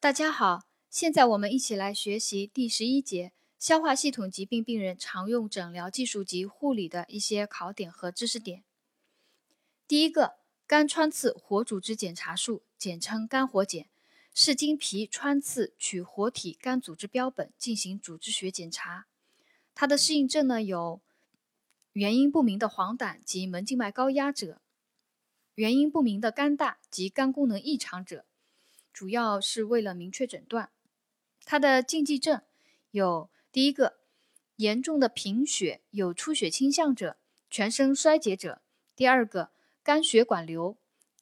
大家好，现在我们一起来学习第十一节消化系统疾病病人常用诊疗技术及护理的一些考点和知识点。第一个，肝穿刺活组织检查术，简称肝活检，是经皮穿刺取活体肝组织标本进行组织学检查。它的适应症呢有原因不明的黄疸及门静脉高压者，原因不明的肝大及肝功能异常者。主要是为了明确诊断，它的禁忌症有第一个严重的贫血，有出血倾向者，全身衰竭者；第二个肝血管瘤、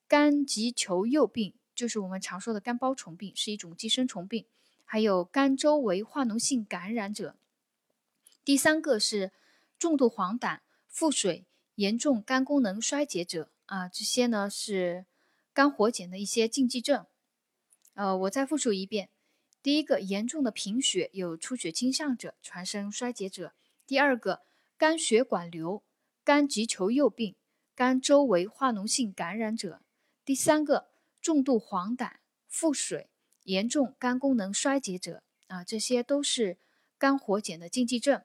肝急球幼病，就是我们常说的肝包虫病，是一种寄生虫病；还有肝周围化脓性感染者；第三个是重度黄疸、腹水、严重肝功能衰竭者啊，这些呢是肝活检的一些禁忌症。呃，我再复述一遍：第一个，严重的贫血，有出血倾向者，全身衰竭者；第二个，肝血管瘤、肝急球幼病、肝周围化脓性感染者；第三个，重度黄疸、腹水、严重肝功能衰竭者。啊，这些都是肝活检的禁忌症。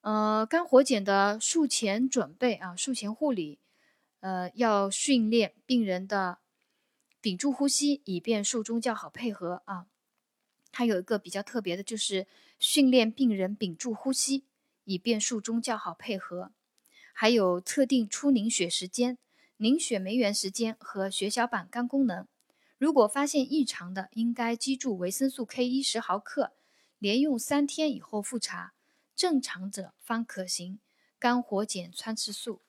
呃，肝活检的术前准备啊，术前护理，呃，要训练病人的。屏住呼吸，以便术中较好配合啊。它有一个比较特别的，就是训练病人屏住呼吸，以便术中较好配合。还有测定出凝血时间、凝血酶原时间和血小板肝功能。如果发现异常的，应该击注维生素 K 一十毫克，连用三天以后复查。正常者方可行肝活检穿刺术。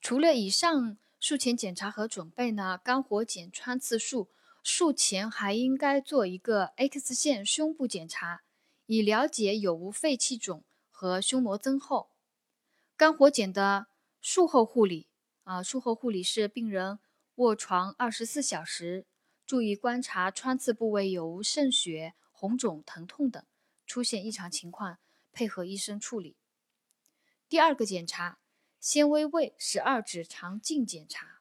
除了以上。术前检查和准备呢？肝活检穿刺术术前还应该做一个 X 线胸部检查，以了解有无肺气肿和胸膜增厚。肝活检的术后护理啊，术后护理是病人卧床二十四小时，注意观察穿刺部位有无渗血、红肿、疼痛等，出现异常情况，配合医生处理。第二个检查。纤维胃十二指肠镜检查，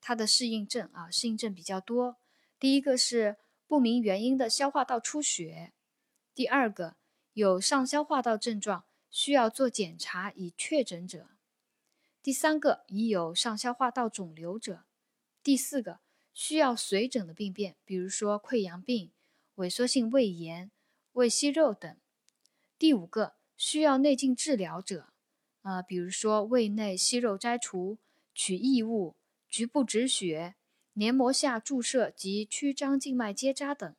它的适应症啊，适应症比较多。第一个是不明原因的消化道出血，第二个有上消化道症状需要做检查以确诊者，第三个已有上消化道肿瘤者，第四个需要随诊的病变，比如说溃疡病、萎缩性胃炎、胃息肉等，第五个需要内镜治疗者。啊，比如说胃内息肉摘除、取异物、局部止血、黏膜下注射及曲张静脉结扎等。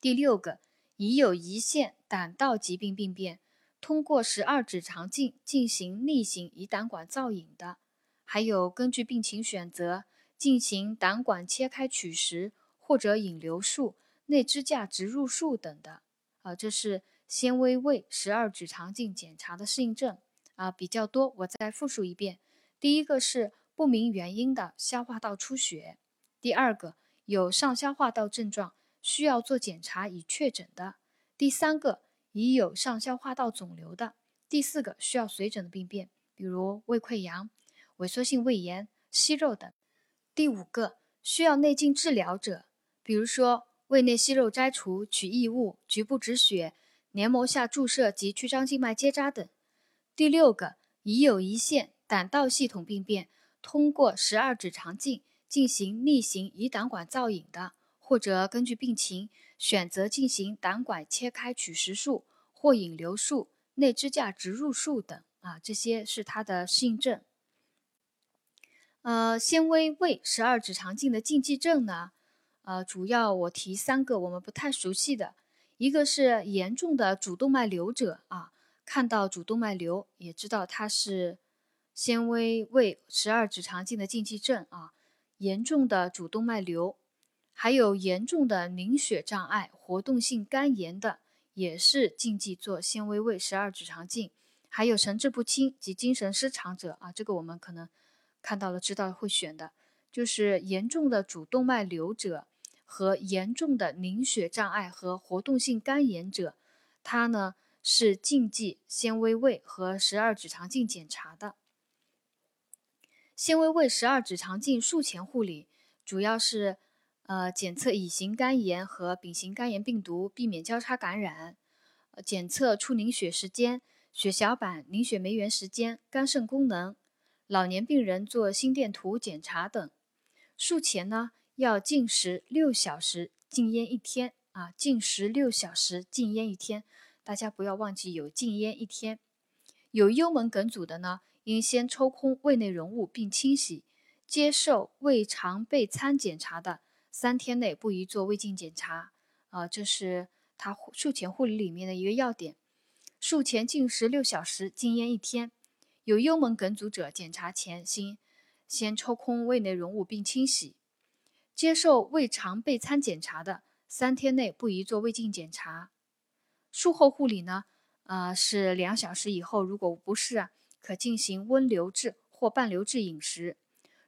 第六个，已有胰腺、胆道疾病病变，通过十二指肠镜进行逆行胰胆管造影的，还有根据病情选择进行胆管切开取石或者引流术、内支架植入术等的。啊，这是纤维胃十二指肠镜检查的适应症。啊，比较多，我再复述一遍。第一个是不明原因的消化道出血，第二个有上消化道症状需要做检查以确诊的，第三个已有上消化道肿瘤的，第四个需要随诊的病变，比如胃溃疡、萎缩性胃炎、息肉等，第五个需要内镜治疗者，比如说胃内息肉摘除、取异物、局部止血、黏膜下注射及曲张静脉结扎等。第六个，已有胰腺、胆道系统病变，通过十二指肠镜进行逆行胰胆管造影的，或者根据病情选择进行胆管切开取食术或引流术、内支架植入术等啊，这些是它的适应症。呃，纤维胃十二指肠镜的禁忌症呢，呃，主要我提三个我们不太熟悉的，一个是严重的主动脉瘤者啊。看到主动脉瘤，也知道它是纤维胃十二指肠镜的禁忌症啊。严重的主动脉瘤，还有严重的凝血障碍、活动性肝炎的，也是禁忌做纤维胃十二指肠镜。还有神志不清及精神失常者啊，这个我们可能看到了，知道会选的，就是严重的主动脉瘤者和严重的凝血障碍和活动性肝炎者，他呢。是禁忌纤维胃和十二指肠镜检查的。纤维胃十二指肠镜术前护理主要是，呃，检测乙型肝炎和丙型肝炎病毒，避免交叉感染。检测出凝血时间、血小板、凝血酶原时间、肝肾功能。老年病人做心电图检查等。术前呢，要禁食六小时，禁烟一天啊，禁食六小时，禁烟一天。大家不要忘记有禁烟一天。有幽门梗阻的呢，应先抽空胃内容物并清洗。接受胃肠钡餐检查的。三天内不宜做胃镜检查，啊，这是他术前护理里面的一个要点。术前禁食六小时，禁烟一天。有幽门梗阻者，检查前先先抽空胃内容物并清洗。接受胃肠钡餐检查的，三天内不宜做胃镜检查。术后护理呢，呃，是两小时以后，如果不适啊，可进行温流质或半流质饮食。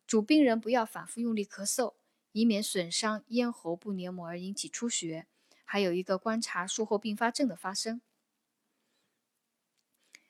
主病人不要反复用力咳嗽。以免损伤咽喉部黏膜而引起出血，还有一个观察术后并发症的发生。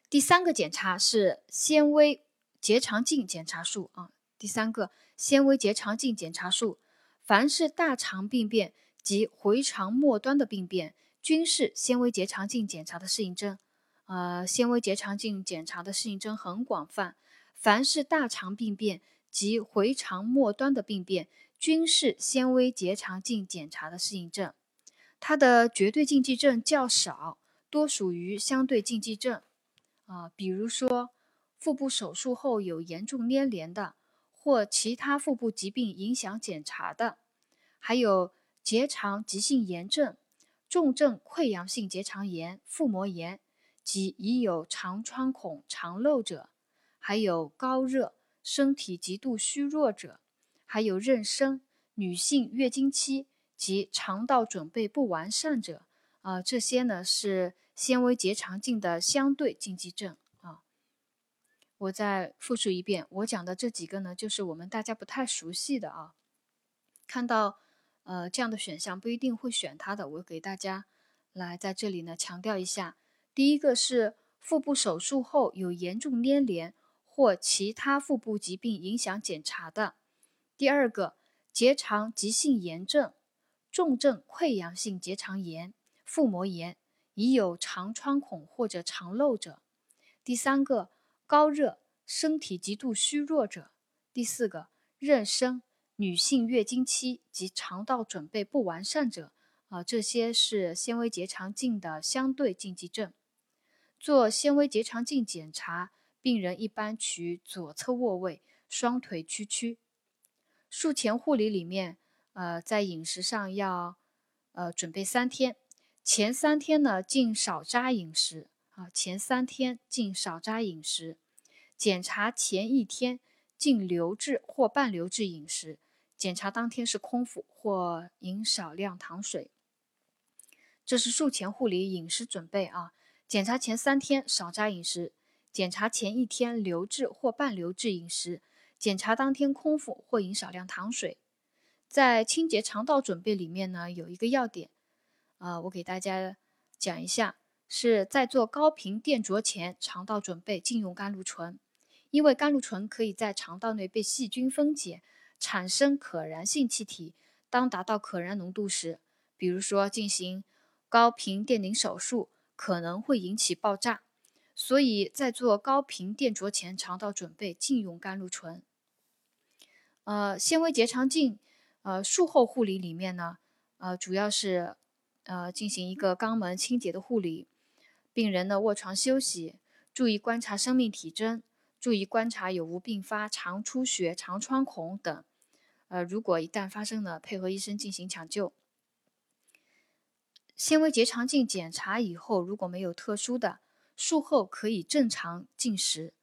第三个检查是纤维结肠镜检查术啊，第三个纤维结肠镜检查术，凡是大肠病变及回肠末端的病变，均是纤维结肠镜检查的适应症。呃，纤维结肠镜检查的适应症很广泛，凡是大肠病变及回肠末端的病变。均是纤维结肠镜检查的适应症，它的绝对禁忌症较少，多属于相对禁忌症。啊，比如说腹部手术后有严重粘连的，或其他腹部疾病影响检查的，还有结肠急性炎症、重症溃疡性结肠炎、腹膜炎及已有肠穿孔、肠漏者，还有高热、身体极度虚弱者。还有妊娠、女性月经期及肠道准备不完善者，啊，这些呢是纤维结肠镜的相对禁忌症啊。我再复述一遍，我讲的这几个呢，就是我们大家不太熟悉的啊。看到呃这样的选项，不一定会选它的，我给大家来在这里呢强调一下。第一个是腹部手术后有严重粘连或其他腹部疾病影响检查的。第二个，结肠急性炎症、重症溃疡性结肠炎、腹膜炎，已有肠穿孔或者肠漏者。第三个，高热、身体极度虚弱者。第四个，妊娠、女性月经期及肠道准备不完善者。啊，这些是纤维结肠镜的相对禁忌症。做纤维结肠镜检查，病人一般取左侧卧位，双腿屈曲。术前护理里面，呃，在饮食上要，呃，准备三天。前三天呢，禁少渣饮食啊。前三天禁少渣饮食。检查前一天禁流质或半流质饮食。检查当天是空腹或饮少量糖水。这是术前护理饮食准备啊。检查前三天少渣饮食。检查前一天流质或半流质饮食。检查当天空腹或饮少量糖水，在清洁肠道准备里面呢，有一个要点，啊，我给大家讲一下，是在做高频电灼前，肠道准备禁用甘露醇，因为甘露醇可以在肠道内被细菌分解，产生可燃性气体。当达到可燃浓度时，比如说进行高频电凝手术，可能会引起爆炸。所以在做高频电灼前，肠道准备禁用甘露醇。呃，纤维结肠镜，呃，术后护理里面呢，呃，主要是呃进行一个肛门清洁的护理，病人呢卧床休息，注意观察生命体征，注意观察有无并发、肠出血、肠穿孔等。呃，如果一旦发生了，配合医生进行抢救。纤维结肠镜检查以后，如果没有特殊的，术后可以正常进食。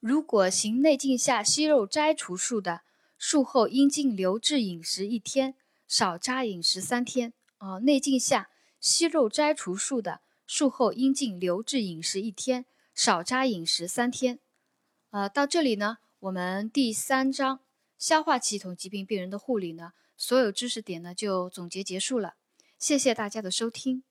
如果行内镜下息肉摘除术的，术后应禁流质饮食一天，少渣饮食三天。啊，内镜下息肉摘除术的术后应禁流质饮食一天，少渣饮食三天。呃，到这里呢，我们第三章消化系统疾病病人的护理呢，所有知识点呢就总结结束了。谢谢大家的收听。